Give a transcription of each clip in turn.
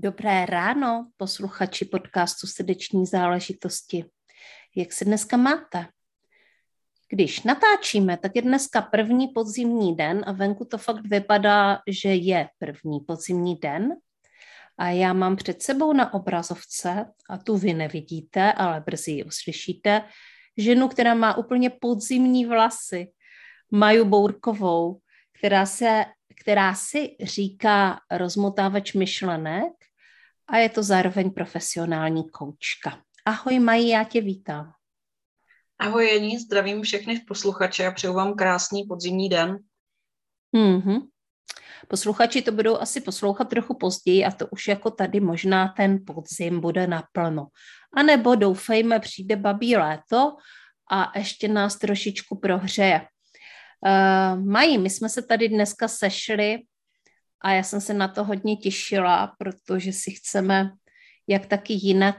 Dobré ráno, posluchači podcastu Srdeční záležitosti. Jak se dneska máte? Když natáčíme, tak je dneska první podzimní den a venku to fakt vypadá, že je první podzimní den. A já mám před sebou na obrazovce, a tu vy nevidíte, ale brzy ji uslyšíte, ženu, která má úplně podzimní vlasy, Maju Bourkovou, která, se, která si říká rozmotávač myšlenek a je to zároveň profesionální koučka. Ahoj Mají, já tě vítám. Ahoj Jení, zdravím všechny posluchače a přeju vám krásný podzimní den. Mm-hmm. Posluchači to budou asi poslouchat trochu později a to už jako tady možná ten podzim bude naplno. A nebo doufejme, přijde babí léto a ještě nás trošičku prohřeje. Uh, Mají, my jsme se tady dneska sešli a já jsem se na to hodně těšila, protože si chceme jak taky jinak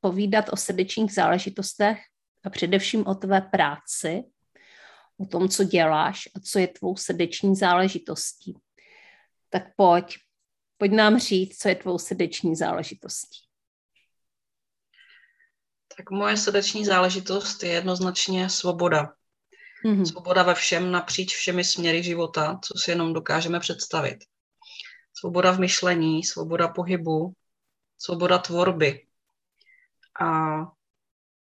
povídat o srdečních záležitostech a především o tvé práci, o tom, co děláš a co je tvou srdeční záležitostí. Tak pojď, pojď nám říct, co je tvou srdeční záležitostí. Tak moje srdeční záležitost je jednoznačně svoboda. Mm-hmm. Svoboda ve všem, napříč všemi směry života, co si jenom dokážeme představit svoboda v myšlení, svoboda pohybu, svoboda tvorby. A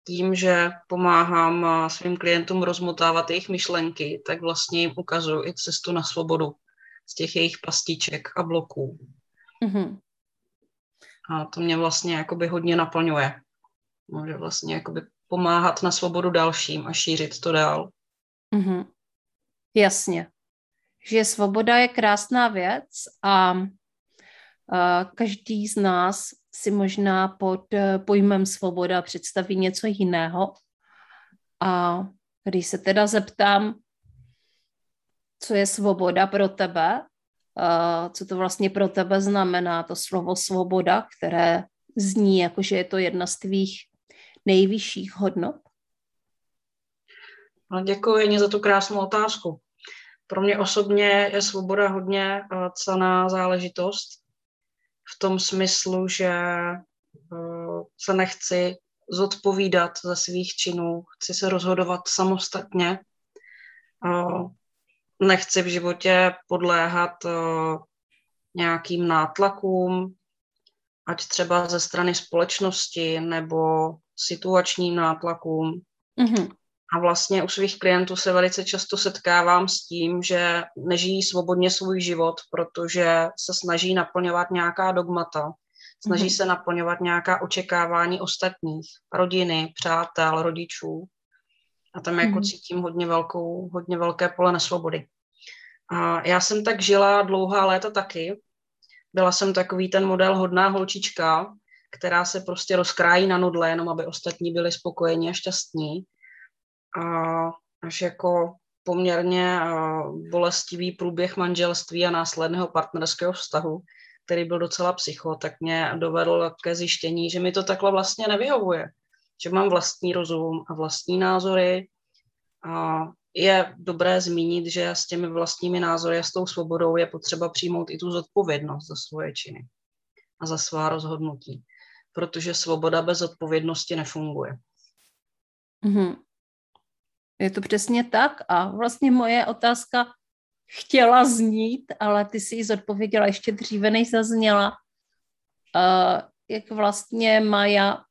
tím, že pomáhám svým klientům rozmotávat jejich myšlenky, tak vlastně jim ukazuju i cestu na svobodu z těch jejich pastiček a bloků. Mm-hmm. A to mě vlastně jakoby hodně naplňuje. Může vlastně jakoby pomáhat na svobodu dalším a šířit to dál. Mm-hmm. Jasně že svoboda je krásná věc a každý z nás si možná pod e, pojmem svoboda představí něco jiného. A když se teda zeptám, co je svoboda pro tebe, co to vlastně pro tebe znamená, to slovo svoboda, které zní jako, že je to jedna z tvých nejvyšších hodnot? No, děkuji za tu krásnou otázku. Pro mě osobně je svoboda hodně uh, cená záležitost v tom smyslu, že uh, se nechci zodpovídat za svých činů, chci se rozhodovat samostatně, uh, nechci v životě podléhat nějakým nátlakům, ať třeba ze strany společnosti nebo situačním nátlakům. Mm-hmm. A vlastně u svých klientů se velice často setkávám s tím, že nežijí svobodně svůj život, protože se snaží naplňovat nějaká dogmata, snaží mm-hmm. se naplňovat nějaká očekávání ostatních, rodiny, přátel, rodičů. A tam jako mm-hmm. cítím hodně, velkou, hodně velké pole nesvobody. A já jsem tak žila dlouhá léta taky. Byla jsem takový ten model hodná holčička, která se prostě rozkrájí na nudle, jenom aby ostatní byli spokojeni a šťastní a až jako poměrně bolestivý průběh manželství a následného partnerského vztahu, který byl docela psycho, tak mě dovedl ke zjištění, že mi to takhle vlastně nevyhovuje. Že mám vlastní rozum a vlastní názory. A je dobré zmínit, že s těmi vlastními názory a s tou svobodou je potřeba přijmout i tu zodpovědnost za svoje činy a za svá rozhodnutí. Protože svoboda bez odpovědnosti nefunguje. Mm-hmm. Je to přesně tak a vlastně moje otázka chtěla znít, ale ty si ji zodpověděla ještě dříve, než zazněla, uh, jak vlastně Maja,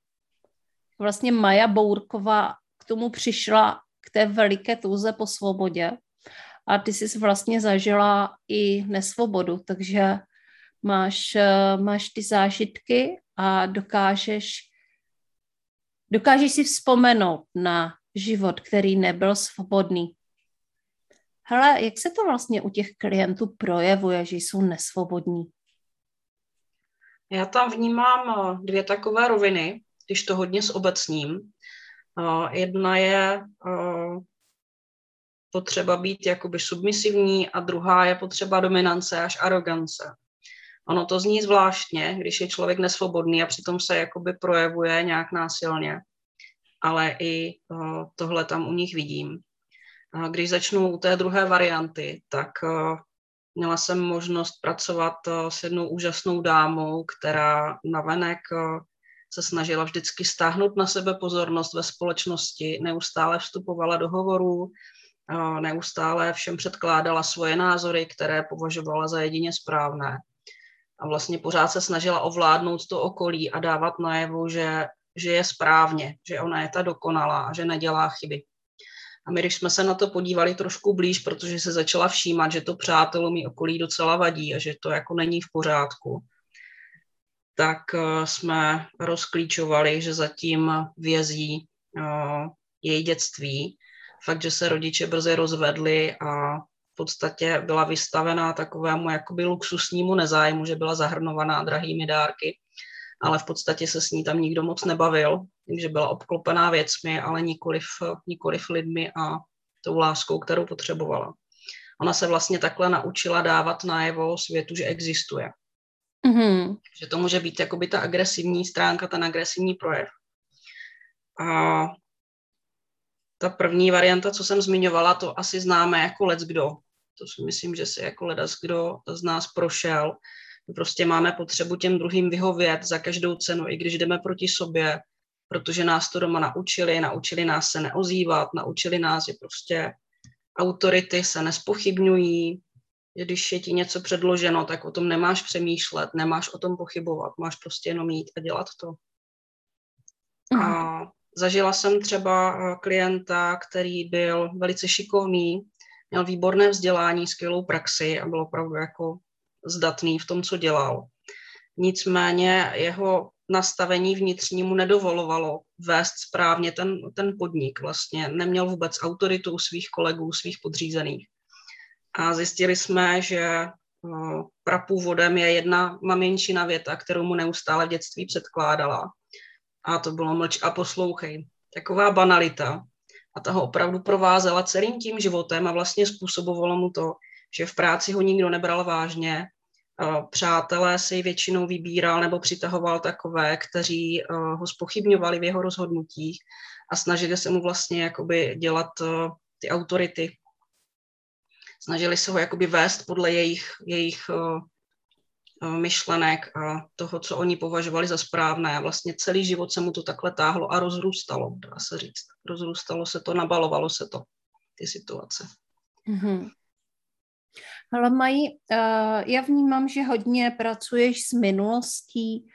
vlastně Maja Bourková k tomu přišla k té veliké touze po svobodě. A ty jsi vlastně zažila i nesvobodu, takže máš, uh, máš ty zážitky a dokážeš dokážeš si vzpomenout na život, který nebyl svobodný. Hele, jak se to vlastně u těch klientů projevuje, že jsou nesvobodní? Já tam vnímám dvě takové roviny, když to hodně s obecním. Jedna je potřeba být jakoby submisivní a druhá je potřeba dominance až arogance. Ono to zní zvláštně, když je člověk nesvobodný a přitom se jakoby projevuje nějak násilně, ale i tohle tam u nich vidím. Když začnu u té druhé varianty, tak měla jsem možnost pracovat s jednou úžasnou dámou, která navenek se snažila vždycky stáhnout na sebe pozornost ve společnosti, neustále vstupovala do hovorů, neustále všem předkládala svoje názory, které považovala za jedině správné. A vlastně pořád se snažila ovládnout to okolí a dávat najevo, že, že je správně, že ona je ta dokonalá a že nedělá chyby. A my, když jsme se na to podívali trošku blíž, protože se začala všímat, že to přátelům i okolí docela vadí a že to jako není v pořádku, tak eh, jsme rozklíčovali, že zatím vězí uh, její dětství. Fakt, že se rodiče brzy rozvedli a v podstatě byla vystavená takovému jakoby luxusnímu nezájmu, že byla zahrnovaná drahými dárky, ale v podstatě se s ní tam nikdo moc nebavil, takže byla obklopená věcmi, ale nikoliv, nikoliv lidmi a tou láskou, kterou potřebovala. Ona se vlastně takhle naučila dávat najevo světu, že existuje. Mm-hmm. Že to může být jakoby ta agresivní stránka, ten agresivní projev. A ta první varianta, co jsem zmiňovala, to asi známe jako let's kdo. To si myslím, že si jako ledas kdo z nás prošel. Prostě máme potřebu těm druhým vyhovět za každou cenu, i když jdeme proti sobě, protože nás to doma naučili, naučili nás se neozývat, naučili nás, že prostě autority se nespochybňují, že když je ti něco předloženo, tak o tom nemáš přemýšlet, nemáš o tom pochybovat, máš prostě jenom jít a dělat to. Mm. A zažila jsem třeba eh, klienta, který byl velice šikovný, měl výborné vzdělání, skvělou praxi a byl opravdu jako zdatný v tom, co dělal. Nicméně jeho nastavení vnitřní mu nedovolovalo vést správně ten, ten podnik. Vlastně neměl vůbec autoritu u svých kolegů, svých podřízených. A zjistili jsme, že prapůvodem je jedna maminčina věta, kterou mu neustále v dětství předkládala. A to bylo mlč a poslouchej. Taková banalita. A ta ho opravdu provázela celým tím životem a vlastně způsobovalo mu to, že v práci ho nikdo nebral vážně, přátelé si většinou vybíral nebo přitahoval takové, kteří ho spochybňovali v jeho rozhodnutích a snažili se mu vlastně jakoby dělat ty autority snažili se ho jakoby vést podle jejich, jejich myšlenek a toho, co oni považovali za správné. A vlastně celý život se mu to takhle táhlo a rozrůstalo, dá se říct. Rozrůstalo se to, nabalovalo se to, ty situace. Mm-hmm. Ale mají, uh, já vnímám, že hodně pracuješ s minulostí,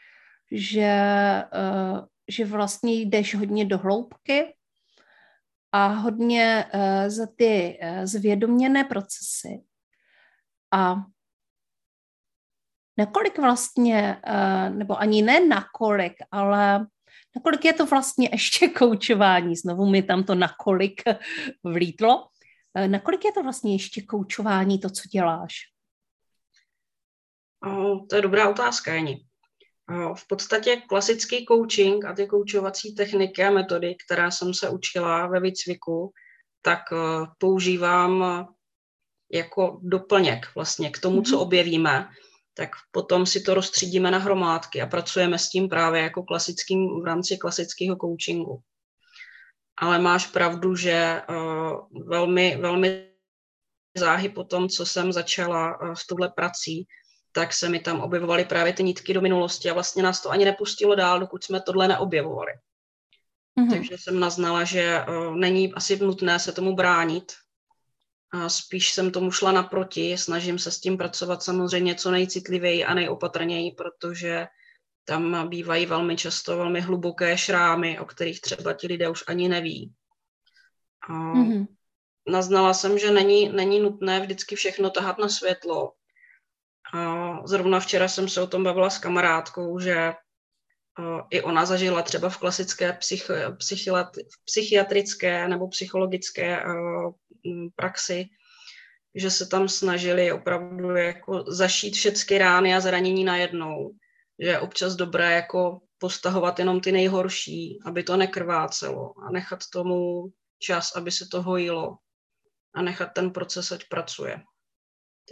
že, uh, že vlastně jdeš hodně do hloubky a hodně uh, za ty zvědoměné procesy. A nakolik vlastně, nebo ani ne nakolik, ale nakolik je to vlastně ještě koučování, znovu mi tam to nakolik vlítlo, nakolik je to vlastně ještě koučování, to, co děláš? Oh, to je dobrá otázka, Jení. V podstatě klasický coaching a ty koučovací techniky a metody, která jsem se učila ve výcviku, tak eh, používám eh, jako doplněk vlastně k tomu, co mhm. objevíme, tak potom si to rozstřídíme na hromádky a pracujeme s tím právě jako klasickým, v rámci klasického coachingu. Ale máš pravdu, že uh, velmi, velmi záhy po tom, co jsem začala uh, s touhle prací, tak se mi tam objevovaly právě ty nitky do minulosti a vlastně nás to ani nepustilo dál, dokud jsme tohle neobjevovali. Mm-hmm. Takže jsem naznala, že uh, není asi nutné se tomu bránit. A spíš jsem tomu šla naproti, snažím se s tím pracovat samozřejmě co nejcitlivěji a nejopatrněji, protože tam bývají velmi často velmi hluboké šrámy, o kterých třeba ti lidé už ani neví. A mm-hmm. Naznala jsem, že není, není nutné vždycky všechno tahat na světlo, a zrovna včera jsem se o tom bavila s kamarádkou, že i ona zažila třeba v klasické psych, psychiatrické nebo psychologické praxi, že se tam snažili opravdu jako zašít všechny rány a zranění najednou, že je občas dobré jako postahovat jenom ty nejhorší, aby to nekrvácelo a nechat tomu čas, aby se to hojilo a nechat ten proces, ať pracuje.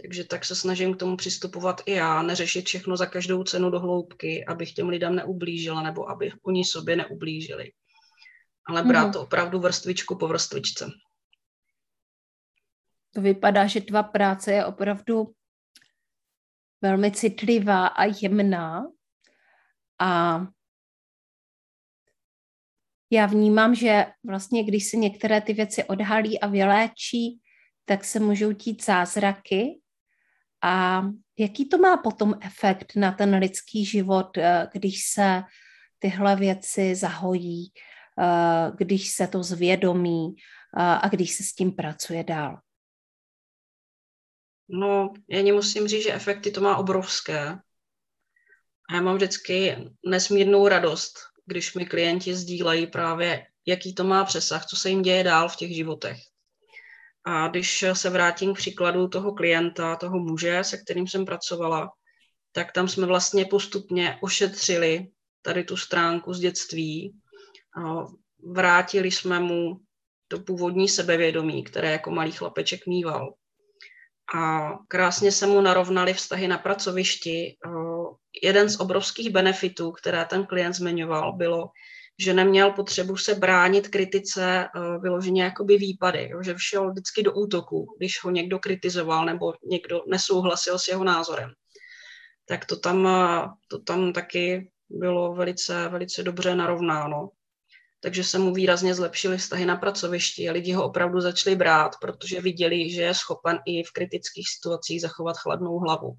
Takže tak se snažím k tomu přistupovat i já, neřešit všechno za každou cenu do hloubky, abych těm lidem neublížila nebo aby oni sobě neublížili. Ale brát mm. to opravdu vrstvičku po vrstvičce. To vypadá, že tvá práce je opravdu velmi citlivá a jemná. A já vnímám, že vlastně, když se některé ty věci odhalí a vyléčí, tak se můžou tít zázraky. A jaký to má potom efekt na ten lidský život, eh, když se tyhle věci zahojí, eh, když se to zvědomí eh, a když se s tím pracuje dál? No, já musím říct, že efekty to má obrovské. A já mám vždycky nesmírnou radost, když mi klienti sdílejí právě, jaký to má přesah, co se jim děje dál v těch životech. A když se vrátím k příkladu toho klienta, toho muže, se kterým jsem pracovala, tak tam jsme vlastně postupně ošetřili tady tu stránku z dětství. Vrátili jsme mu to původní sebevědomí, které jako malý chlapeček mýval a krásně se mu narovnali vztahy na pracovišti. Jeden z obrovských benefitů, které ten klient zmiňoval, bylo, že neměl potřebu se bránit kritice vyloženě jakoby výpady, že všel vždycky do útoku, když ho někdo kritizoval nebo někdo nesouhlasil s jeho názorem. Tak to tam, to tam taky bylo velice, velice dobře narovnáno takže se mu výrazně zlepšily vztahy na pracovišti a lidi ho opravdu začali brát, protože viděli, že je schopen i v kritických situacích zachovat chladnou hlavu.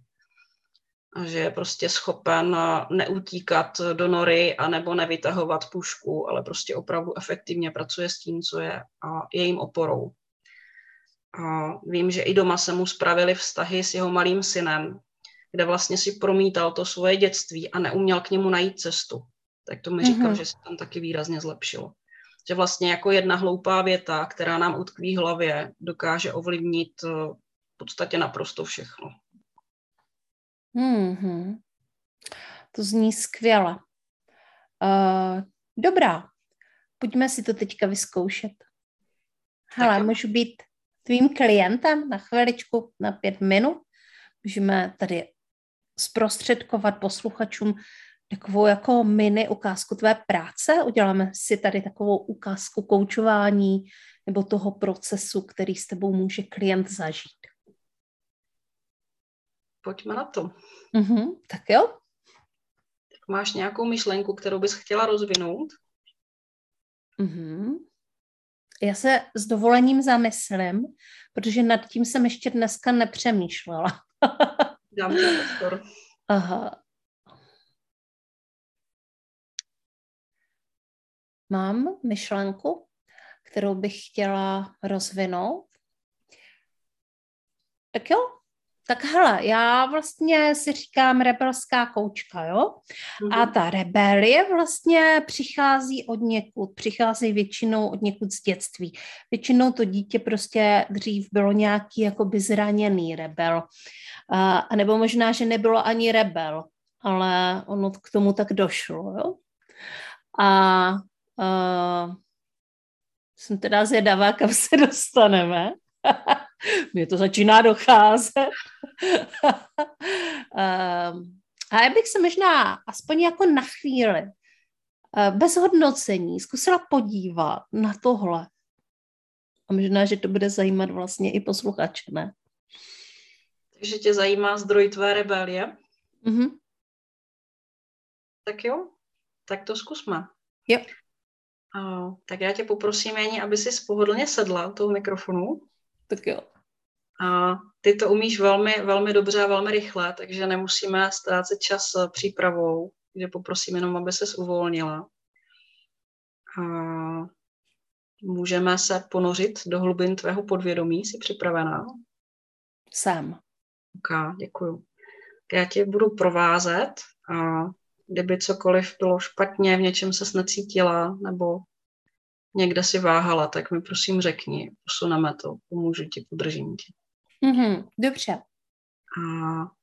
A že je prostě schopen neutíkat do nory a nebo nevytahovat pušku, ale prostě opravdu efektivně pracuje s tím, co je a je jim oporou. A vím, že i doma se mu spravili vztahy s jeho malým synem, kde vlastně si promítal to svoje dětství a neuměl k němu najít cestu tak to mi říkal, mm-hmm. že se tam taky výrazně zlepšilo. Že vlastně jako jedna hloupá věta, která nám utkví v hlavě, dokáže ovlivnit eh, v podstatě naprosto všechno. Mm-hmm. To zní skvěle. Uh, dobrá, pojďme si to teďka vyzkoušet. Hele, tak můžu být tvým klientem na chviličku, na pět minut. Můžeme tady zprostředkovat posluchačům takovou jako mini ukázku tvé práce. Uděláme si tady takovou ukázku koučování nebo toho procesu, který s tebou může klient zažít. Pojďme na to. Mm-hmm, tak jo. Tak máš nějakou myšlenku, kterou bys chtěla rozvinout? Mm-hmm. Já se s dovolením zamyslím, protože nad tím jsem ještě dneska nepřemýšlela. Dám ti prostor. Aha, mám myšlenku, kterou bych chtěla rozvinout. Tak jo, tak hele, já vlastně si říkám rebelská koučka, jo? A mhm. ta rebelie vlastně přichází od někud, přichází většinou od někud z dětství. Většinou to dítě prostě dřív bylo nějaký jakoby zraněný rebel. A, a nebo možná, že nebylo ani rebel, ale ono k tomu tak došlo, jo? A Uh, jsem teda zvědavá, kam se dostaneme. Mně to začíná docházet. uh, a já bych se možná aspoň jako na chvíli uh, bez hodnocení zkusila podívat na tohle. A možná, že to bude zajímat vlastně i posluchače, ne? Takže tě zajímá zdroj tvé rebelie? Mm-hmm. Tak jo, tak to zkusme. Jo. A, tak já tě poprosím, Jení, aby si pohodlně sedla toho mikrofonu. Tak jo. A ty to umíš velmi, velmi dobře a velmi rychle, takže nemusíme ztrácet čas přípravou, takže poprosím jenom, aby se uvolnila. A můžeme se ponořit do hlubin tvého podvědomí. Jsi připravená? Jsem. Ok, děkuju. Já tě budu provázet a kdyby cokoliv bylo špatně, v něčem se necítila, nebo někde si váhala, tak mi prosím řekni, posuneme to, pomůžu ti, podržím tě. Mm-hmm, dobře. A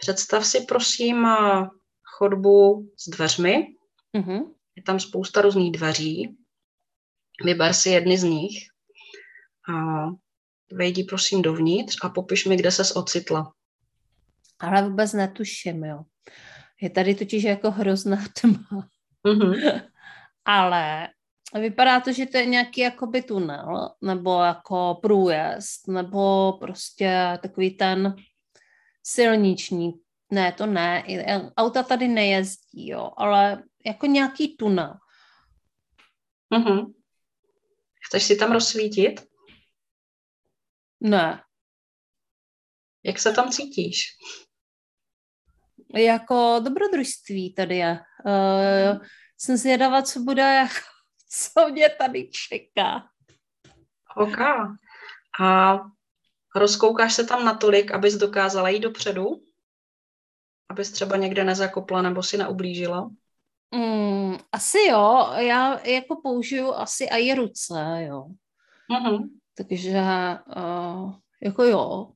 Představ si prosím chodbu s dveřmi. Mm-hmm. Je tam spousta různých dveří. Vyber si jedny z nich. A vejdi prosím dovnitř a popiš mi, kde ses ocitla. Ale vůbec netuším, jo. Je tady totiž jako hrozná tma. Mm-hmm. Ale vypadá to, že to je nějaký jakoby tunel, nebo jako průjezd, nebo prostě takový ten silniční, ne, to ne, auta tady nejezdí, jo, ale jako nějaký tunel. Mm-hmm. Chceš si tam rozsvítit? Ne. Jak se tam cítíš? Jako dobrodružství tady je. Uh, jsem zvědavá, co bude, jako, co mě tady čeká. OK. A rozkoukáš se tam natolik, abys dokázala jít dopředu? Abys třeba někde nezakopla nebo si neublížila? Mm, asi jo, já jako použiju asi i ruce, jo. Mm-hmm. Takže uh, jako jo.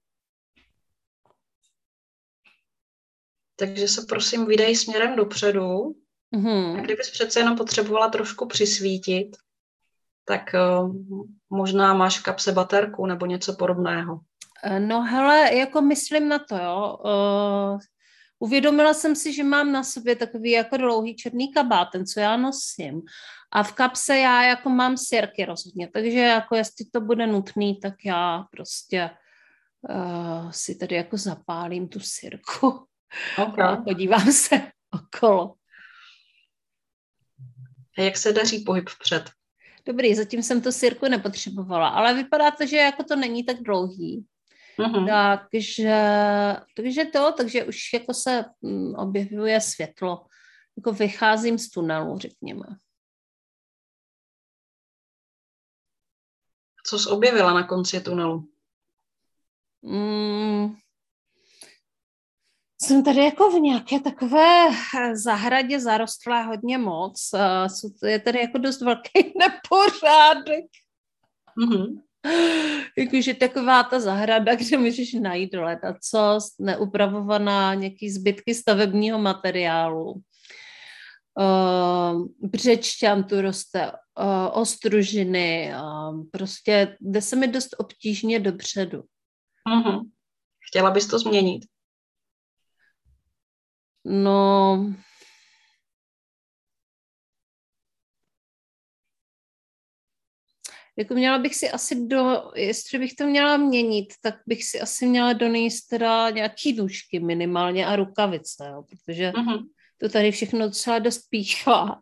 Takže se prosím vydej směrem dopředu. Mm-hmm. A kdybys přece jenom potřebovala trošku přisvítit, tak uh, možná máš v kapse baterku nebo něco podobného. Eh, no hele, jako myslím na to, jo. Uh, uvědomila jsem si, že mám na sobě takový jako dlouhý černý kabát, ten, co já nosím. A v kapse já jako mám sirky rozhodně, takže jako jestli to bude nutný, tak já prostě uh, si tady jako zapálím tu sirku okay. a podívám se okolo. A jak se daří pohyb vpřed? Dobrý, zatím jsem to sirku nepotřebovala, ale vypadá to, že jako to není tak dlouhý. Mm-hmm. Takže, takže to, takže už jako se mm, objevuje světlo. Jako vycházím z tunelu, řekněme. Co jsi objevila na konci tunelu? Mm, jsem tady jako v nějaké takové zahradě zarostlé hodně moc. Je tady jako dost velký nepořádek. Mm-hmm. Jakože taková ta zahrada, kde můžeš najít co neupravovaná, nějaký zbytky stavebního materiálu. Uh, břečťan tu roste, uh, ostružiny, uh, prostě jde se mi dost obtížně dopředu. Mm-hmm. Chtěla bys to změnit? No, jako měla bych si asi do, jestli bych to měla měnit, tak bych si asi měla donést teda nějaký nůžky minimálně a rukavice, jo, protože uh-huh. to tady všechno docela dost píchá.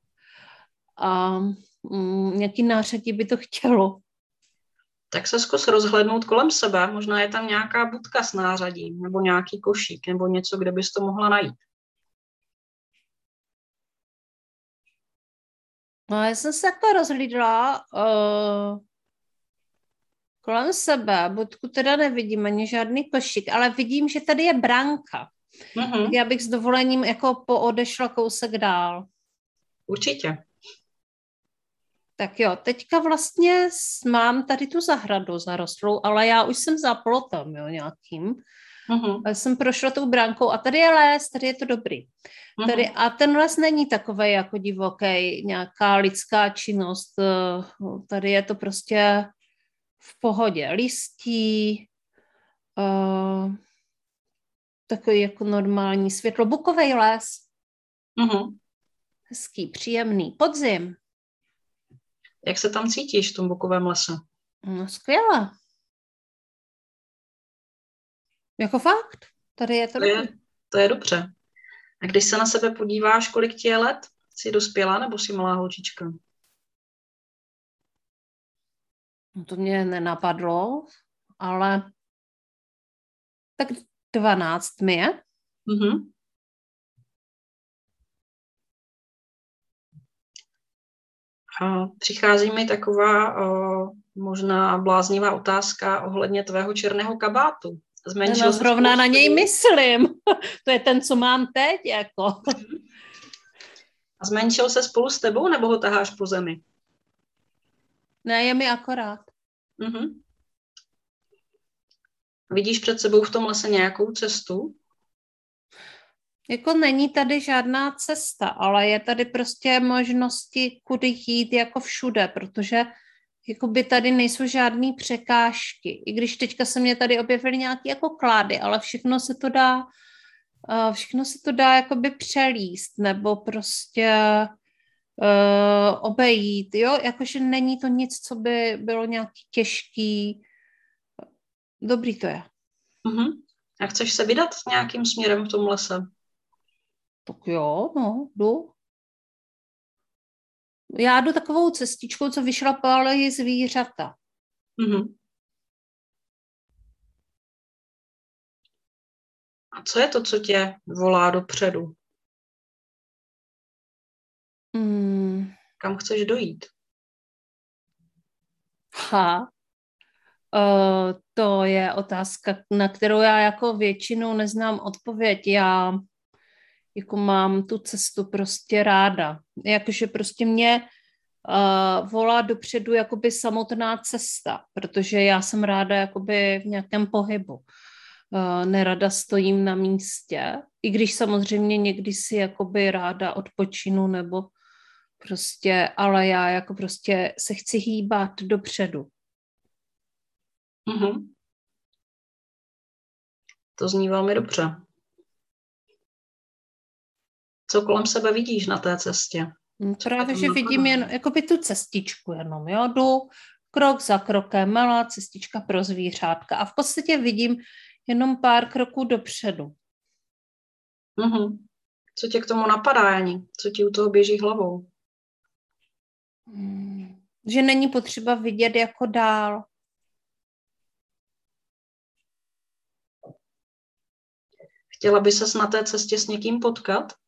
A mm, nějaký nářadí by to chtělo. Tak se zkus rozhlednout kolem sebe, možná je tam nějaká budka s nářadím, nebo nějaký košík, nebo něco, kde bys to mohla najít. No, já jsem se jako rozhlídla uh, kolem sebe, budku teda nevidím ani žádný košík, ale vidím, že tady je bránka. Mm-hmm. Já bych s dovolením jako poodešla kousek dál. Určitě. Tak jo, teďka vlastně mám tady tu zahradu zarostlou, ale já už jsem za plotem, jo, nějakým. Uh-huh. Jsem prošla tou bránkou a tady je les, tady je to dobrý. Uh-huh. Tady, a ten les není takový jako divoký, nějaká lidská činnost. Eh, tady je to prostě v pohodě. Listí, uh, takový jako normální světlo. Bukový les. Uh-huh. Hezký, příjemný. Podzim. Jak se tam cítíš v tom bukovém lese? No skvěle. Jako fakt? Tady je to, to je, to je dobře. A když se na sebe podíváš, kolik ti je let? Jsi dospělá nebo jsi malá holčička? No to mě nenapadlo, ale tak 12 mi je. Mm-hmm. A přichází mi taková o, možná bláznivá otázka ohledně tvého černého kabátu. Zmenšil no, zrovna na něj myslím. to je ten, co mám teď, jako. A zmenšil se spolu s tebou, nebo ho taháš po zemi? Ne, je mi akorát. Uh-huh. Vidíš před sebou v tom lese nějakou cestu? Jako není tady žádná cesta, ale je tady prostě možnosti, kudy jít jako všude, protože jako by tady nejsou žádné překážky. I když teďka se mě tady objevily nějaké jako klády, ale všechno se to dá, všechno se to dá jakoby přelíst, nebo prostě uh, obejít, jo, jakože není to nic, co by bylo nějaký těžký. Dobrý to je. Uh-huh. A chceš se vydat nějakým směrem v tom lese? Tak jo, no, jdu. Já jdu takovou cestičkou, co vyšlapaly zvířata. Mm-hmm. A co je to, co tě volá dopředu? Mm. Kam chceš dojít? Ha, uh, to je otázka, na kterou já jako většinou neznám odpověď. Já jako mám tu cestu prostě ráda. Jakože prostě mě uh, volá dopředu jakoby samotná cesta, protože já jsem ráda jakoby v nějakém pohybu. Uh, nerada stojím na místě, i když samozřejmě někdy si jakoby ráda odpočinu nebo prostě, ale já jako prostě se chci hýbat dopředu. Mm-hmm. To zní velmi dobře. Co kolem sebe vidíš na té cestě? No, právě, že vidím jen jakoby tu cestičku jenom, jo, jdu krok za krokem, malá cestička pro zvířátka a v podstatě vidím jenom pár kroků dopředu. Mm-hmm. Co tě k tomu napadá, Jani? Co ti u toho běží hlavou? Hmm. Že není potřeba vidět jako dál. Chtěla by ses na té cestě s někým potkat?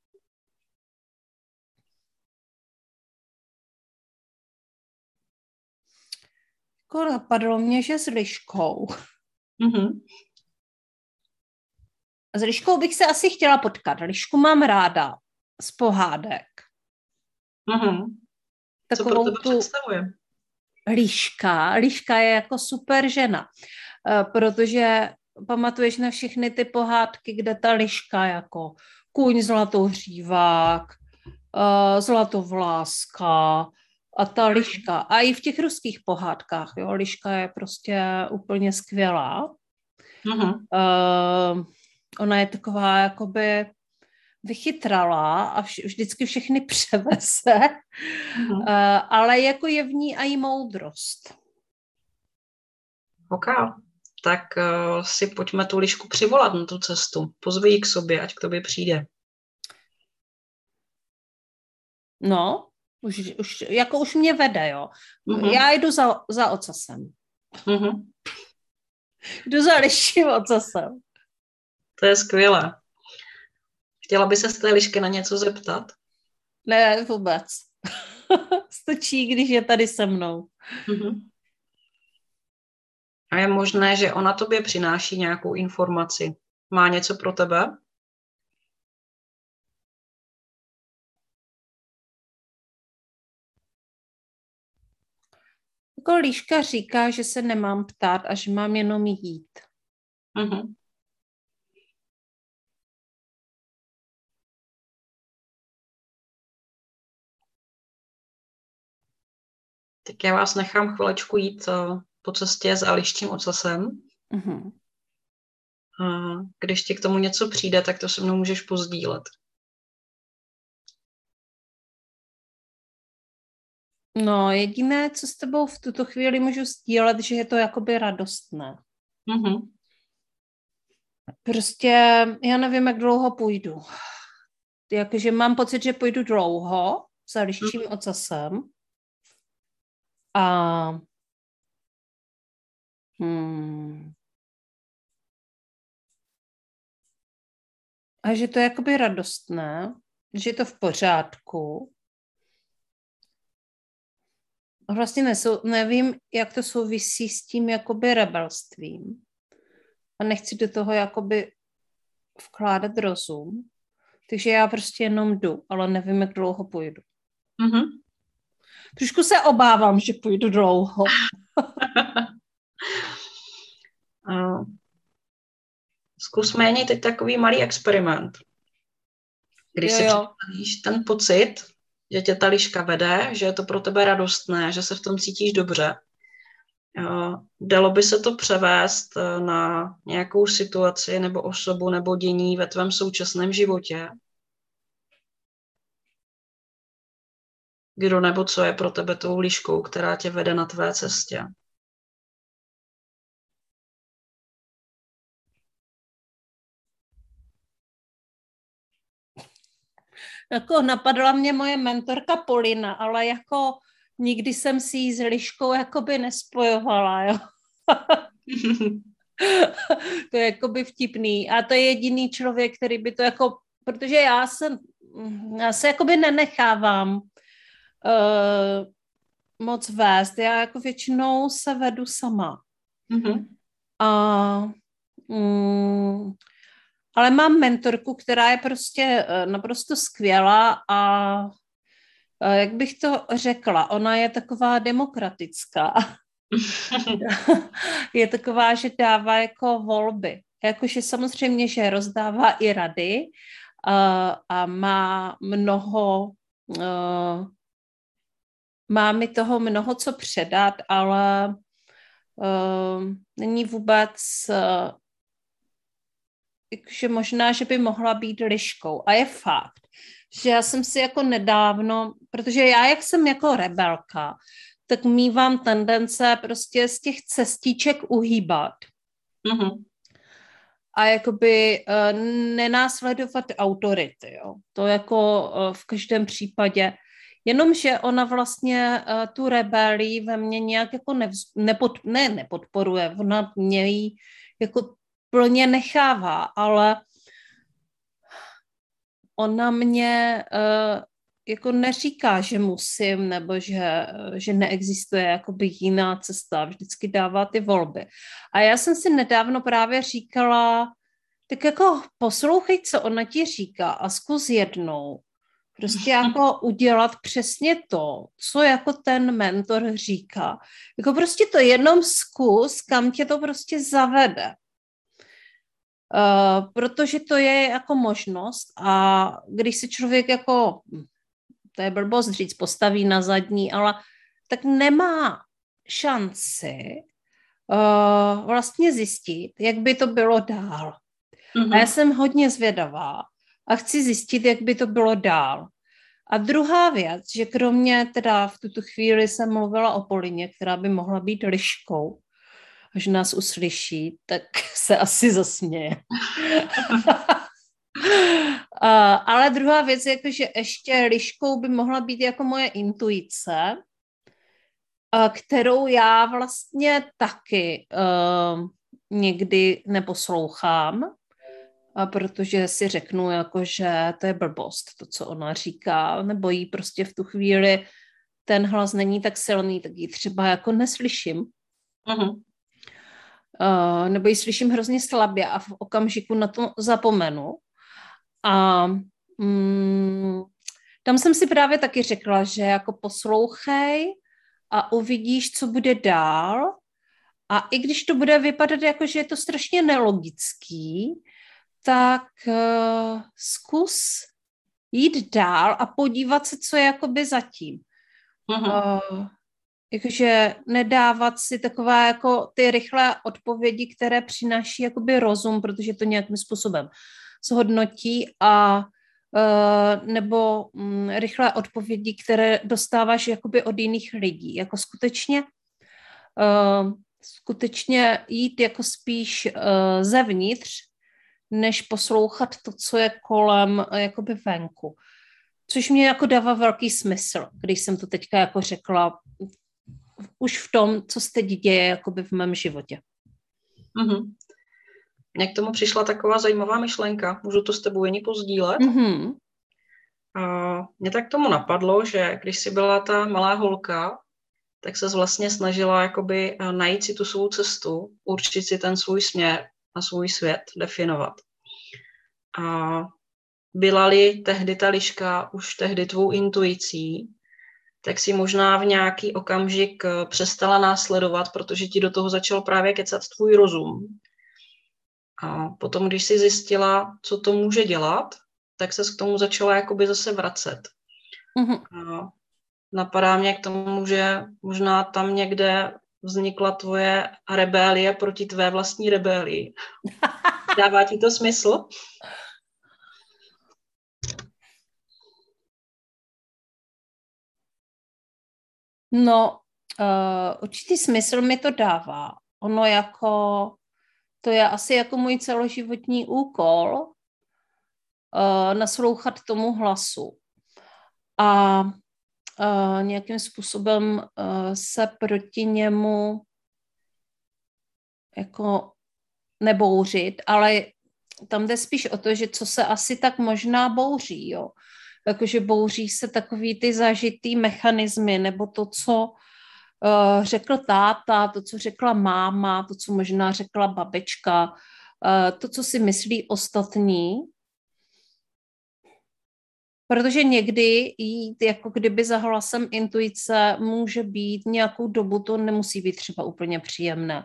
Jako napadlo mě, že s Liškou. Mm-hmm. S Liškou bych se asi chtěla potkat. Lišku mám ráda z pohádek. Mm-hmm. Co pro tu... představuje? Liška. Liška je jako super žena, eh, protože pamatuješ na všechny ty pohádky, kde ta liška jako kůň zlatohřívák, uh, zlatovláska a ta liška. A i v těch ruských pohádkách, jo, liška je prostě úplně skvělá. Uh-huh. Uh, ona je taková jakoby vychytralá a vš- vždycky všechny převese, uh, ale jako je v ní i moudrost. Ok tak uh, si pojďme tu lišku přivolat na tu cestu. Pozvi ji k sobě, ať k tobě přijde. No, už, už, jako už mě vede, jo. Mm-hmm. Já jdu za, za ocasem. Mm-hmm. Jdu za liším ocasem. To je skvělé. Chtěla by se z té lišky na něco zeptat? Ne, vůbec. Stačí, když je tady se mnou. Mm-hmm. A je možné, že ona tobě přináší nějakou informaci. Má něco pro tebe? Jako líška říká, že se nemám ptát a že mám jenom jít. Uh-huh. Tak já vás nechám chvilečku jít eh, po cestě s Alištím ocasem. Mm-hmm. A když ti k tomu něco přijde, tak to se mnou můžeš pozdílet. No, jediné, co s tebou v tuto chvíli můžu sdílet, že je to jakoby radostné. Mm-hmm. Prostě já nevím, jak dlouho půjdu. Jakože mám pocit, že půjdu dlouho za liščím mm-hmm. ocasem. A Hmm. A že to je jakoby radostné, že je to v pořádku. Vlastně nesou, nevím, jak to souvisí s tím jakoby rebelstvím. A nechci do toho jakoby vkládat rozum. Takže já prostě jenom jdu, ale nevím, jak dlouho půjdu. Mm-hmm. Trošku se obávám, že půjdu dlouho. Zkusme jen teď takový malý experiment. Když jo, si představíš ten pocit, že tě ta liška vede, že je to pro tebe radostné, že se v tom cítíš dobře, dalo by se to převést eh, na nějakou situaci nebo osobu nebo dění ve tvém současném životě? Kdo nebo co je pro tebe tou liškou, která tě vede na tvé cestě? Jako napadla mě moje mentorka Polina, ale jako nikdy jsem si ji s liškou jakoby nespojovala, jo. to je jakoby vtipný. A to je jediný člověk, který by to jako, protože já jsem, já se jakoby nenechávám uh, moc vést. Já jako většinou se vedu sama. Mm-hmm. A mm, ale mám mentorku, která je prostě uh, naprosto skvělá a uh, jak bych to řekla, ona je taková demokratická. je taková, že dává jako volby. Jakože samozřejmě, že rozdává i rady uh, a má mnoho uh, má mi toho mnoho co předat, ale uh, není vůbec že možná, že by mohla být liškou. A je fakt, že já jsem si jako nedávno, protože já jak jsem jako rebelka, tak mývám tendence prostě z těch cestiček uhýbat. Mm-hmm. A jakoby uh, nenásledovat autority, jo. To jako uh, v každém případě Jenomže ona vlastně uh, tu rebelii ve mně nějak jako nevz, nepod, ne, nepodporuje, ona mě ji jako plně nechává, ale ona mě uh, jako neříká, že musím, nebo že, že neexistuje jakoby jiná cesta, vždycky dává ty volby. A já jsem si nedávno právě říkala, tak jako poslouchej, co ona ti říká a zkus jednou Prostě jako udělat přesně to, co jako ten mentor říká. Jako prostě to jenom zkus, kam tě to prostě zavede. Uh, protože to je jako možnost a když se člověk jako, to je blbost říct, postaví na zadní, ale tak nemá šanci uh, vlastně zjistit, jak by to bylo dál. Mm-hmm. A já jsem hodně zvědavá, a chci zjistit, jak by to bylo dál. A druhá věc, že kromě teda v tuto chvíli jsem mluvila o Polině, která by mohla být liškou, až nás uslyší, tak se asi zasměje. a, ale druhá věc je, jako, že ještě liškou by mohla být jako moje intuice, a kterou já vlastně taky uh, někdy neposlouchám, a protože si řeknu, jako, že to je blbost, to, co ona říká, nebo jí prostě v tu chvíli ten hlas není tak silný, tak ji třeba jako neslyším. Uh-huh. Uh, nebo ji slyším hrozně slabě a v okamžiku na to zapomenu. A mm, tam jsem si právě taky řekla, že jako poslouchej a uvidíš, co bude dál. A i když to bude vypadat jako, že je to strašně nelogický, tak uh, zkus jít dál a podívat se, co je jakoby zatím. Uh-huh. Uh, jakože nedávat si takové jako ty rychlé odpovědi, které přináší jakoby rozum, protože to nějakým způsobem zhodnotí a uh, nebo um, rychlé odpovědi, které dostáváš jakoby od jiných lidí. Jako skutečně uh, skutečně jít jako spíš uh, zevnitř než poslouchat to, co je kolem jakoby venku. Což mě jako dává velký smysl, když jsem to teďka jako řekla už v tom, co se teď děje jakoby v mém životě. Mm-hmm. Mně k tomu přišla taková zajímavá myšlenka. Můžu to s tebou jen pozdílet? Mm-hmm. A mě tak tomu napadlo, že když jsi byla ta malá holka, tak se vlastně snažila jakoby eh, najít si tu svou cestu, určit si ten svůj směr a svůj svět definovat. A byla-li tehdy ta liška už tehdy tvou intuicí, tak si možná v nějaký okamžik eh, přestala následovat, protože ti do toho začal právě kecat tvůj rozum. A potom, když si zjistila, co to může dělat, tak se k tomu začala jakoby zase vracet. Mm-hmm. A napadá mě k tomu, že možná tam někde vznikla tvoje rebélie proti tvé vlastní rebélii. Dává ti to smysl? No, uh, určitý smysl mi to dává. Ono jako, to je asi jako můj celoživotní úkol uh, naslouchat tomu hlasu. A uh, nějakým způsobem uh, se proti němu jako nebouřit, ale tam jde spíš o to, že co se asi tak možná bouří, jo. Jakože bouří se takový ty zažitý mechanismy, nebo to, co uh, řekl táta, to, co řekla máma, to, co možná řekla babička, uh, to, co si myslí ostatní, Protože někdy jít jako kdyby za hlasem intuice může být nějakou dobu, to nemusí být třeba úplně příjemné, mhm.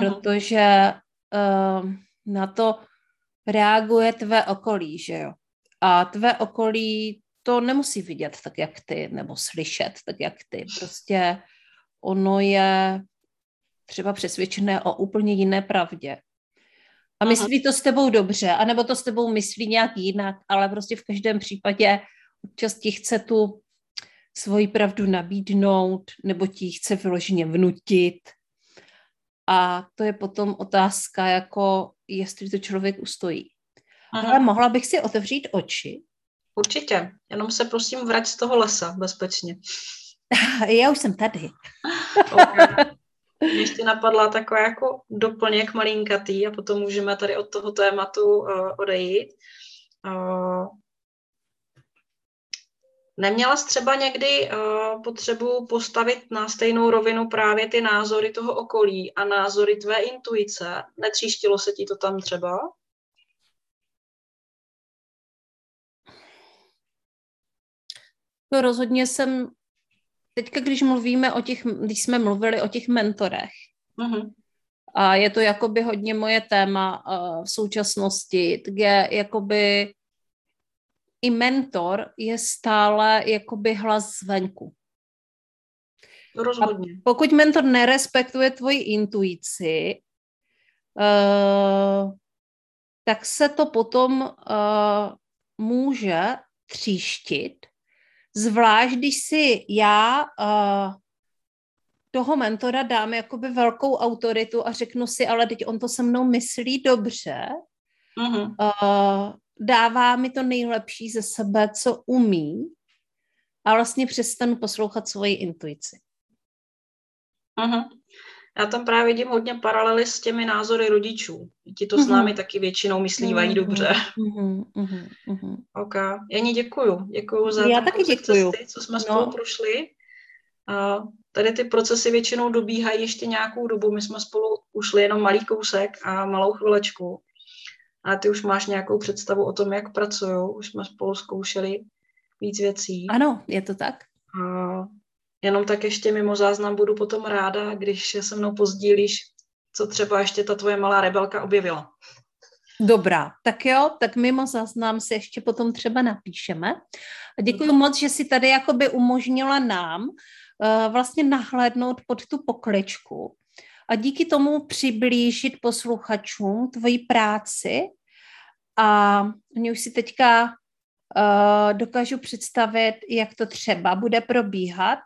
protože uh, na to reaguje tvé okolí, že jo. A tvé okolí to nemusí vidět tak, jak ty, nebo slyšet tak, jak ty. Prostě ono je třeba přesvědčené o úplně jiné pravdě. A myslí to s tebou dobře, anebo to s tebou myslí nějak jinak, ale prostě v každém případě občas ti chce tu svoji pravdu nabídnout, nebo ti chce vyloženě vnutit. A to je potom otázka, jako jestli to člověk ustojí. Aha. Ale mohla bych si otevřít oči? Určitě, jenom se prosím vrať z toho lesa bezpečně. Já už jsem tady. okay. Mě ještě napadla taková jako doplněk malinkatý a potom můžeme tady od toho tématu uh, odejít. Uh, Neměla jsi třeba někdy uh, potřebu postavit na stejnou rovinu právě ty názory toho okolí a názory tvé intuice? Netříštilo se ti to tam třeba? To rozhodně jsem teďka, když mluvíme o těch, když jsme mluvili o těch mentorech, uh-huh. a je to jakoby hodně moje téma uh, v současnosti, tak je jakoby i mentor je stále jakoby hlas zvenku. Rozhodně. A pokud mentor nerespektuje tvoji intuici, uh, tak se to potom uh, může tříštit Zvlášť, když si já uh, toho mentora dám jakoby velkou autoritu a řeknu si, ale teď on to se mnou myslí dobře, uh-huh. uh, dává mi to nejlepší ze sebe, co umí a vlastně přestanu poslouchat svoji intuici. Uh-huh. Já tam právě vidím hodně paralely s těmi názory rodičů. Ti to s mhm. námi mm-hmm. taky většinou myslívají mm-hmm. dobře. Mm-hmm. OK. Jení děkuju. Děkuju za Já taky děkuju. Cesty, co jsme no. spolu prošli. A tady ty procesy většinou dobíhají ještě nějakou dobu. My jsme spolu ušli jenom malý kousek a malou chvilečku. A ty už máš nějakou představu o tom, jak pracuju. Už jsme spolu zkoušeli víc věcí. Ano, je to tak. A Jenom tak ještě mimo záznam budu potom ráda, když se mnou pozdílíš, co třeba ještě ta tvoje malá rebelka objevila. Dobrá, tak jo, tak mimo záznam se ještě potom třeba napíšeme. Děkuji moc, že si tady jakoby umožnila nám uh, vlastně nahlédnout pod tu pokličku a díky tomu přiblížit posluchačům tvoji práci a oni už si teďka uh, dokážu představit, jak to třeba bude probíhat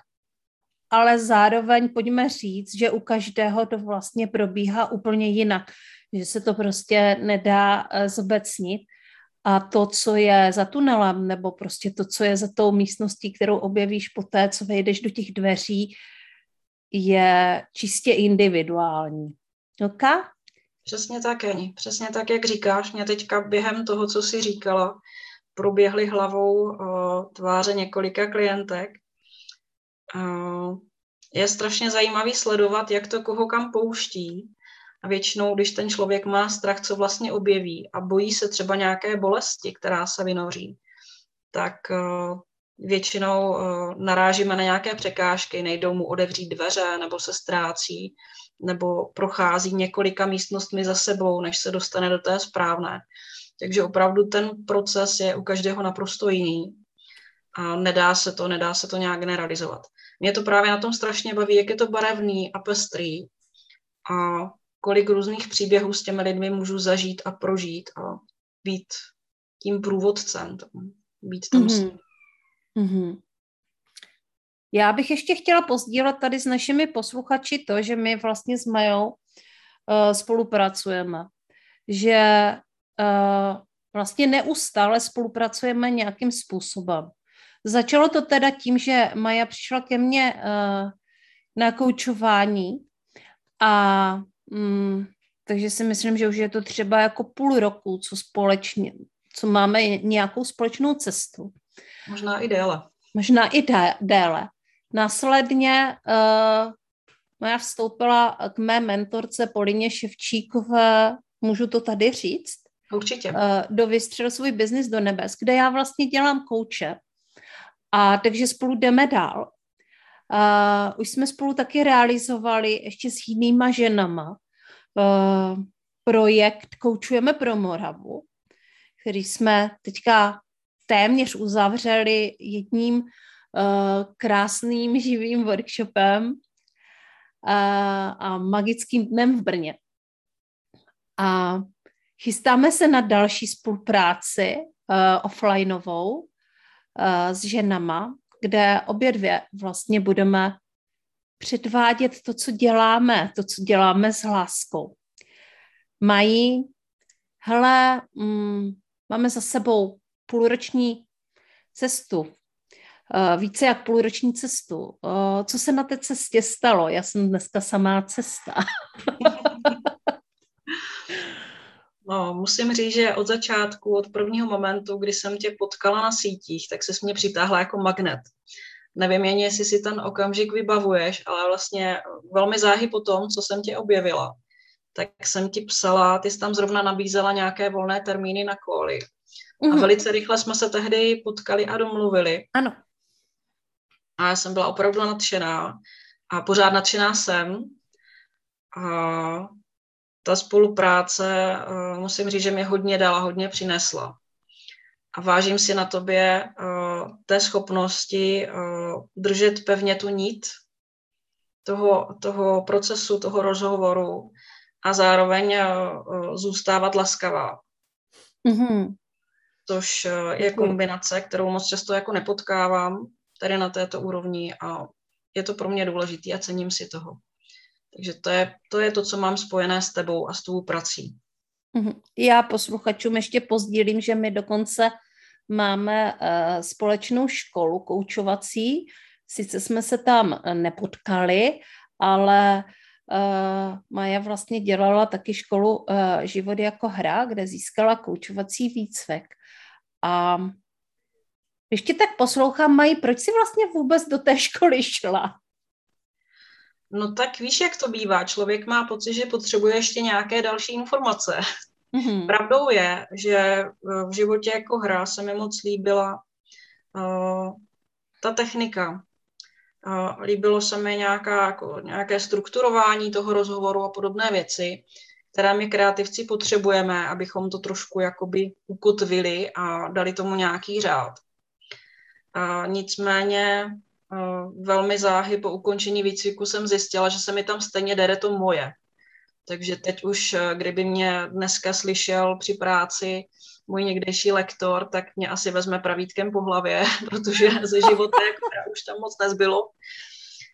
ale zároveň pojďme říct, že u každého to vlastně probíhá úplně jinak, že se to prostě nedá eh, zobecnit a to, co je za tunelem, nebo prostě to, co je za tou místností, kterou objevíš poté, co vejdeš do těch dveří, je čistě individuální. Ok? Přesně tak, Eni. Přesně tak, jak říkáš. Mě teďka během toho, co jsi říkala, proběhly hlavou uh, tváře několika klientek je strašně zajímavý sledovat, jak to koho kam pouští. A většinou, když ten člověk má strach, co vlastně objeví a bojí se třeba nějaké bolesti, která se vynoří, tak uh, většinou uh, narážíme na nějaké překážky, nejdou mu odevřít dveře, nebo se ztrácí, nebo prochází několika místnostmi za sebou, než se dostane do té správné. Takže opravdu ten proces je u každého naprosto jiný a nedá se to, nedá se to nějak generalizovat. Mě to právě na tom strašně baví, jak je to barevný a pestrý a kolik různých příběhů s těmi lidmi můžu zažít a prožít a být tím průvodcem, být tam mm-hmm. mm-hmm. Já bych ještě chtěla pozdílet tady s našimi posluchači to, že my vlastně s Majou uh, spolupracujeme. Že uh, vlastně neustále spolupracujeme nějakým způsobem. Začalo to teda tím, že Maja přišla ke mně uh, na koučování a um, takže si myslím, že už je to třeba jako půl roku, co společně, co máme nějakou společnou cestu. Možná i déle. Možná i dé, déle. Následně uh, Maja vstoupila k mé mentorce Polině Ševčíkové, můžu to tady říct? Určitě. Uh, do Vystřel svůj biznis do nebes, kde já vlastně dělám kouče. A takže spolu jdeme dál. Uh, už jsme spolu taky realizovali ještě s jinýma ženama uh, projekt Koučujeme pro Moravu, který jsme teďka téměř uzavřeli jedním uh, krásným živým workshopem uh, a magickým dnem v Brně. A chystáme se na další spolupráci uh, offlineovou s ženama, kde obě dvě vlastně budeme předvádět to, co děláme, to, co děláme s hláskou. Mají, hele, mm, máme za sebou půlroční cestu, uh, více jak půlroční cestu. Uh, co se na té cestě stalo? Já jsem dneska samá cesta. No, musím říct, že od začátku, od prvního momentu, kdy jsem tě potkala na sítích, tak se mě přitáhla jako magnet. Nevím jen, jestli si ten okamžik vybavuješ, ale vlastně velmi záhy po tom, co jsem tě objevila, tak jsem ti psala, ty jsi tam zrovna nabízela nějaké volné termíny na koly. Mm-hmm. A mhm. velice rychle jsme se tehdy potkali a domluvili. Ano. A já jsem byla opravdu nadšená. A pořád nadšená jsem. A ta spolupráce, uh, musím říct, že mě hodně dala, hodně přinesla. A vážím si na tobě uh, té schopnosti uh, držet pevně tu nit toho, toho procesu, toho rozhovoru a zároveň zůstávat laskavá. Mm-hmm. Což je kombinace, kterou moc často jako nepotkávám tady na této úrovni a je to pro mě důležité a cením si toho. Takže to je, to je to, co mám spojené s tebou a s tvou prací. Mhm. Já posluchačům ještě pozdílím, že my dokonce máme uh, společnou školu koučovací. Sice jsme se tam nepotkali, ale uh, Maja vlastně dělala taky školu Život jako hra, kde získala koučovací výcvik. A když tě tak poslouchám, Mají, proč jsi vlastně vůbec do té školy šla? No tak víš, jak to bývá. Člověk má pocit, že potřebuje ještě nějaké další informace. Mm-hmm. Pravdou je, že eh, v životě jako hra se mi moc líbila uh, ta technika. Uh, líbilo se mi nějaká, jako, nějaké strukturování toho rozhovoru a podobné věci, které my kreativci potřebujeme, abychom to trošku jakoby ukotvili a dali tomu nějaký řád. Uh, nicméně velmi záhy po ukončení výcviku jsem zjistila, že se mi tam stejně dere to moje. Takže teď už, eh, kdyby mě dneska slyšel při práci můj někdejší lektor, tak mě asi vezme pravítkem po hlavě, protože ze života jako už tam moc nezbylo.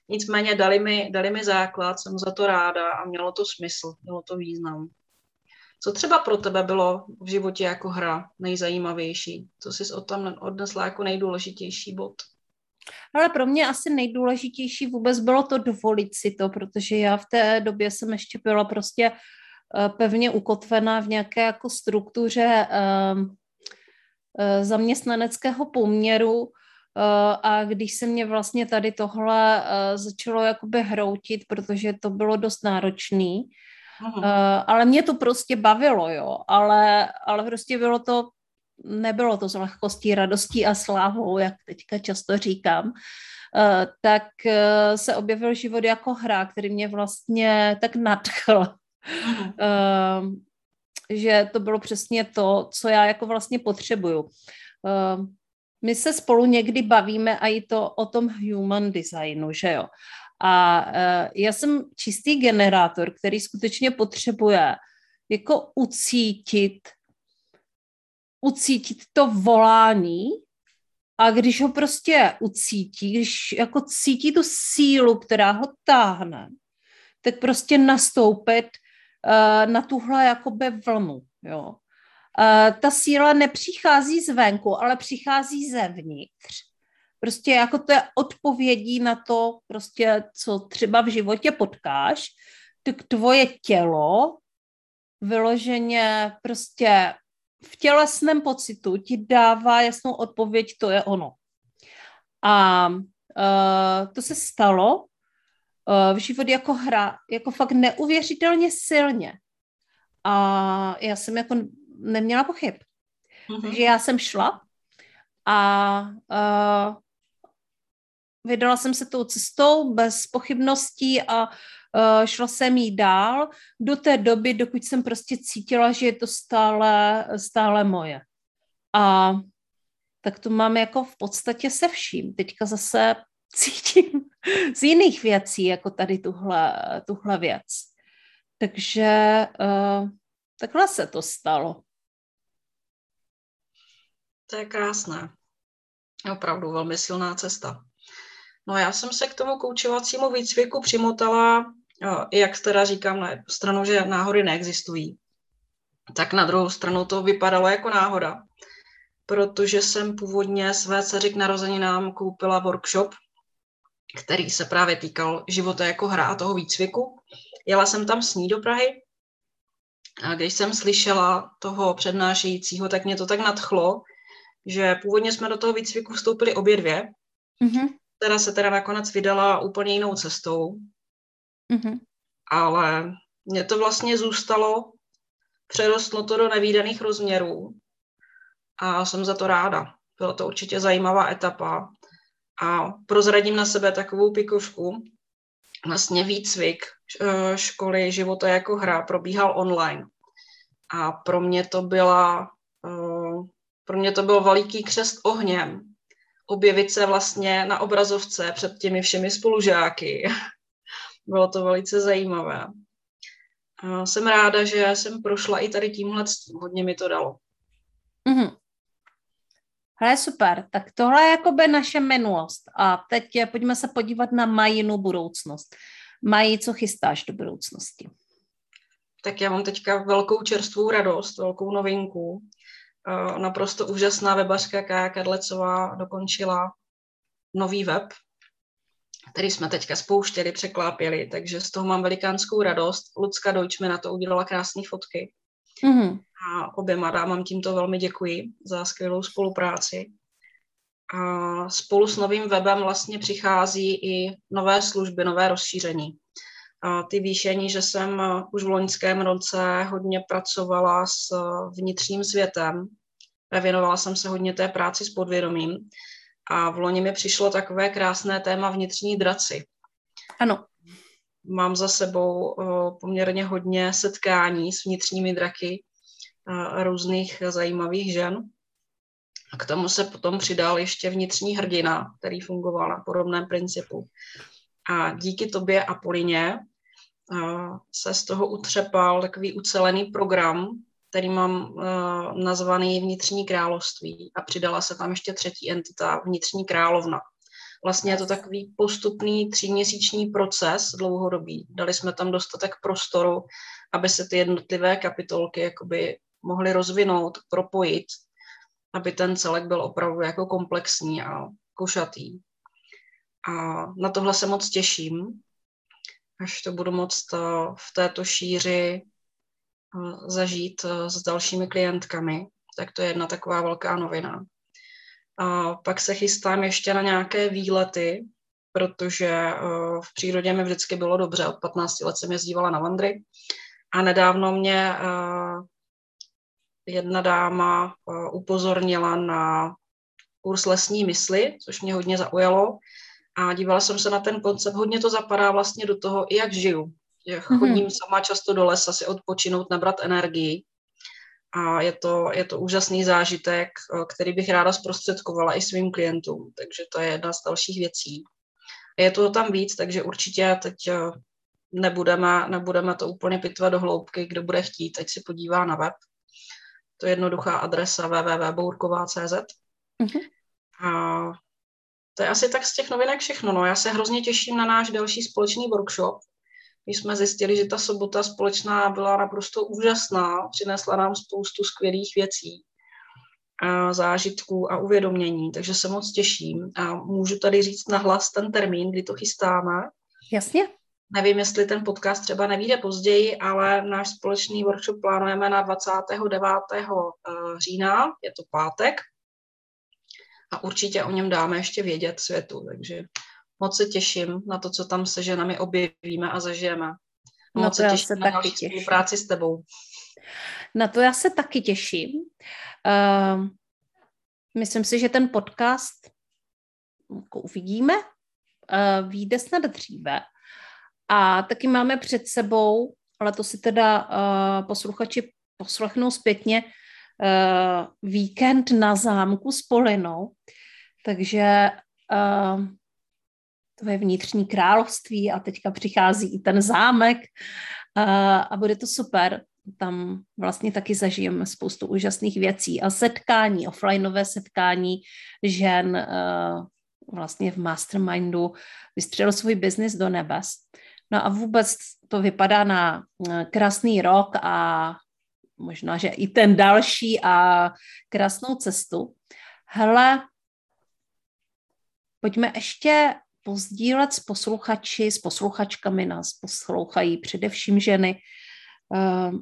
Nicméně dali mi, dali mi základ, jsem za to ráda a mělo to smysl, mělo to význam. Co třeba pro tebe bylo v životě jako hra nejzajímavější? Co jsi od tam odnesla jako nejdůležitější bod? Ale pro mě asi nejdůležitější vůbec bylo to dovolit si to, protože já v té době jsem ještě byla prostě eh, pevně ukotvená v nějaké jako struktuře ehm, eh, zaměstnaneckého poměru eh, a když se mě vlastně tady tohle začalo jakoby hroutit, protože to bylo dost náročný, Uh, ale mě to prostě bavilo, jo, ale, ale prostě bylo to nebylo to s lehkostí, radostí a slávou, jak teďka často říkám, eh, tak eh, se objevil život jako hra, který mě vlastně tak nadchl. Uh-huh. že to bylo přesně to, co já jako vlastně potřebuju. My se spolu někdy bavíme a i to o tom human designu, že jo. A já jsem čistý generátor, který skutečně potřebuje jako ucítit, ucítit to volání a když ho prostě ucítí, když jako cítí tu sílu, která ho táhne, tak prostě nastoupit uh, na tuhle jakoby vlnu, jo. Uh, ta síla nepřichází zvenku, ale přichází zevnitř. Prostě jako to je odpovědí na to, prostě, co třeba v životě potkáš, tak tvoje tělo vyloženě prostě v tělesném pocitu ti dává jasnou odpověď, to je ono. A uh, to se stalo uh, v životě jako hra, jako fakt neuvěřitelně silně. A já jsem jako neměla pochyb. Mm-hmm. Takže já jsem šla a uh, vydala jsem se tou cestou bez pochybností a uh, šla jsem jí dál do té doby, dokud jsem prostě cítila, že je to stále, stále moje. A tak to mám jako v podstatě se vším. Teďka zase cítím z jiných věcí, jako tady tuhle, tuhle věc. Takže uh, takhle se to stalo. To je krásné. Opravdu velmi silná cesta. No já jsem se k tomu koučovacímu výcviku přimotala, jak teda říkám, na stranu, že náhody neexistují, tak na druhou stranu to vypadalo jako náhoda, protože jsem původně své dceři k narozeninám koupila workshop, který se právě týkal života jako hra a toho výcviku. Jela jsem tam s ní do Prahy a když jsem slyšela toho přednášejícího, tak mě to tak nadchlo, že původně jsme do toho výcviku vstoupili obě dvě, mm-hmm. Která se teda nakonec vydala úplně jinou cestou, mm-hmm. ale mě to vlastně zůstalo, přerostlo to do nevýdaných rozměrů a jsem za to ráda. Byla to určitě zajímavá etapa a prozradím na sebe takovou pikošku. Vlastně výcvik eh, školy života jako hra probíhal online. A pro mě to byla eh, pro mě to byl veliký křest ohněm. Objevit se vlastně na obrazovce před těmi všemi spolužáky. Bylo to velice zajímavé. A jsem ráda, že jsem prošla i tady tímhle, hodně mi to dalo. Mm-hmm. Hele, super. Tak tohle je jakoby naše minulost. A teď pojďme se podívat na Majinu budoucnost. Mají, co chystáš do budoucnosti? Tak já mám teďka velkou čerstvou radost, velkou novinku. Naprosto úžasná webařka Kája Kadlecová dokončila nový web, který jsme teďka spouštěli, překlápěli, takže z toho mám velikánskou radost. Lucka Deutsch mi na to udělala krásné fotky. Mm-hmm. A oběma dámám tímto velmi děkuji za skvělou spolupráci. A spolu s novým webem vlastně přichází i nové služby, nové rozšíření. A ty výšení, že jsem už v loňském roce hodně pracovala s vnitřním světem, věnovala jsem se hodně té práci s podvědomím a v loni mi přišlo takové krásné téma vnitřní draci. Ano. Mám za sebou poměrně hodně setkání s vnitřními draky různých zajímavých žen. A k tomu se potom přidal ještě vnitřní hrdina, který fungoval na podobném principu. A díky tobě a Polině se z toho utřepal takový ucelený program, který mám uh, nazvaný Vnitřní království a přidala se tam ještě třetí entita, Vnitřní královna. Vlastně je to takový postupný tříměsíční proces dlouhodobý. Dali jsme tam dostatek prostoru, aby se ty jednotlivé kapitolky jakoby mohly rozvinout, propojit, aby ten celek byl opravdu jako komplexní a košatý. A na tohle se moc těším, až to budu moct eh, v této šíři eh, zažít eh, s dalšími klientkami. Tak to je jedna taková velká novina. A pak se chystám ještě na nějaké výlety, protože v přírodě mi vždycky bylo dobře. Od 15 let jsem jezdívala na vandry a nedávno mě jedna dáma upozornila na kurz lesní mysli, což mě hodně zaujalo a dívala jsem se na ten koncept. Hodně to zapadá vlastně do toho, jak žiju. Že chodím mm-hmm. sama často do lesa si odpočinout, nabrat energii. a je to, je to úžasný zážitek, který bych ráda zprostředkovala i svým klientům, takže to je jedna z dalších věcí. Je toho tam víc, takže určitě teď nebudeme, nebudeme to úplně pitvat do hloubky, kdo bude chtít, teď si podívá na web. To je jednoduchá adresa www.bourková.cz. Mm-hmm. A to je asi tak z těch novinek všechno. No. Já se hrozně těším na náš další společný workshop. My jsme zjistili, že ta sobota společná byla naprosto úžasná, přinesla nám spoustu skvělých věcí, a zážitků a uvědomění, takže se moc těším a můžu tady říct nahlas ten termín, kdy to chystáme. Jasně. Nevím, jestli ten podcast třeba nevíde později, ale náš společný workshop plánujeme na 29. Eh, října, je to pátek, a určitě o něm dáme ještě vědět světu, takže moc se těším na to, co tam se ženami objevíme a zažijeme. Moc no to se těším se na taky těším. spolupráci s tebou. Na to já se taky těším. Uh, myslím si, že ten podcast jako uvidíme, uh, vyjde snad dříve. A taky máme před sebou, ale to si teda uh, posluchači poslechnou zpětně, uh, víkend na zámku s Polinou, takže uh, to je vnitřní království a teďka přichází i ten zámek uh, a bude to super. Tam vlastně taky zažijeme spoustu úžasných věcí a setkání, offlineové setkání žen uh, vlastně v mastermindu vystřelil svůj biznis do nebes. No a vůbec to vypadá na krásný rok a možná, že i ten další a krásnou cestu. Hele, pojďme ještě pozdílet s posluchači, s posluchačkami, nás poslouchají především ženy, uh,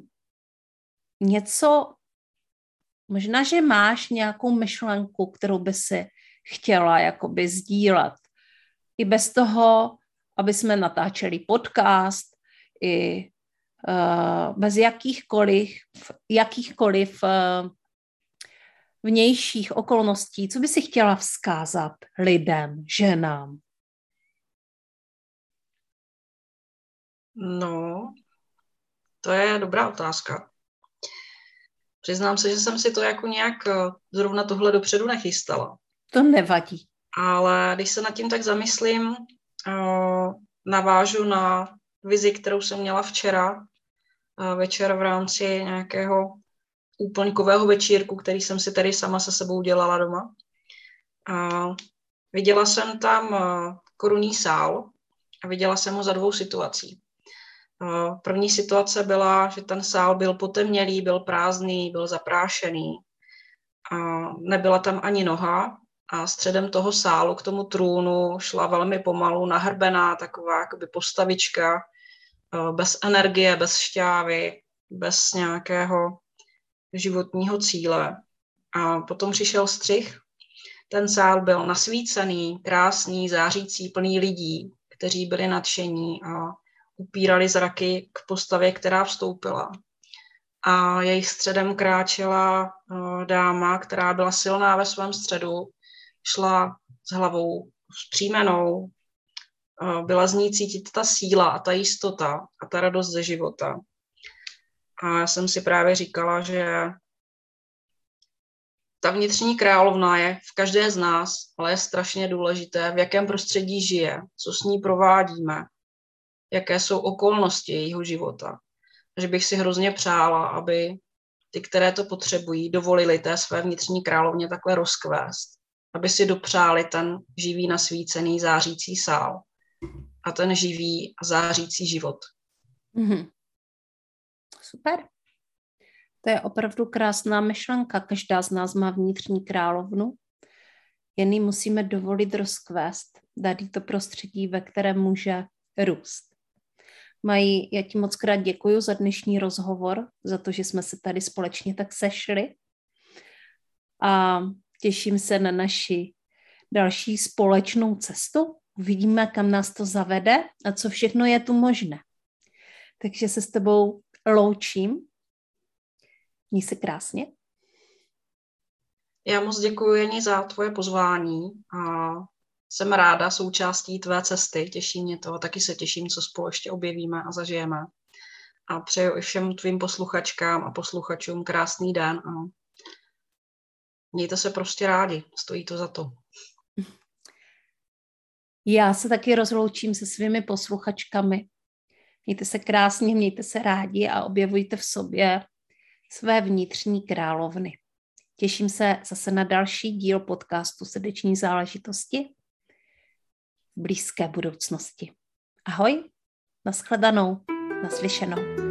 něco, možná, že máš nějakou myšlenku, kterou by si chtěla jakoby sdílet. I bez toho, aby jsme natáčeli podcast, i bez jakýchkoliv, jakýchkoliv uh, vnějších okolností, co by si chtěla vzkázat lidem, ženám? No, to je dobrá otázka. Přiznám se, že jsem si to jako nějak eh, zrovna tohle dopředu nechystala. To nevadí. Ale když se nad tím tak zamyslím, navážu na vizi, kterou jsem měla včera večer v rámci nějakého úplňkového večírku, který jsem si tady sama se sebou dělala doma. A viděla jsem tam korunní sál a viděla jsem ho za dvou situací. První situace byla, že ten sál byl potemnělý, byl prázdný, byl zaprášený a nebyla tam ani noha a středem toho sálu k tomu trůnu šla velmi pomalu nahrbená taková jakoby postavička Eh, bez energie, bez šťávy, bez nějakého životního cíle. A potom přišel střih. Ten sál byl nasvícený, krásný, zářící, plný lidí, kteří byli nadšení a upírali zraky k postavě, která vstoupila. A jejich středem kráčela uh, dáma, která byla silná ve svém středu, šla s hlavou vzpřímenou, byla z ní cítit ta síla a ta jistota a ta radost ze života. A já jsem si právě říkala, že ta vnitřní královna je v každé z nás, ale je strašně důležité, v jakém prostředí žije, co s ní provádíme, jaké jsou okolnosti jejího života. Že bych si hrozně přála, aby ty, které to potřebují, dovolili té své vnitřní královně takhle rozkvést, aby si dopřáli ten živý, nasvícený, zářící sál a ten živý a zářící život. Mm-hmm. Super. To je opravdu krásná myšlenka. Každá z nás má vnitřní královnu. Jen jí musíme dovolit rozkvést, dát jí to prostředí, ve kterém může růst. Mají, já ti moc krát děkuji za dnešní rozhovor, za to, že jsme se tady společně tak sešli. A těším se na naši další společnou cestu, uvidíme, kam nás to zavede a co všechno je tu možné. Takže se s tebou loučím. Měj se krásně. Já moc děkuji Jení za tvoje pozvání a jsem ráda součástí tvé cesty, těší mě to, taky se těším, co spolu ještě objevíme a zažijeme. a přeju i všem tvým posluchačkám a posluchačům krásný den a mějte se prostě rádi, stojí to za to. Já se taky rozloučím se svými posluchačkami. Mějte se krásně, mějte se rádi a objevujte v sobě své vnitřní královny. Těším se zase na další díl podcastu Srdeční záležitosti v blízké budoucnosti. Ahoj, nashledanou, naslyšenou.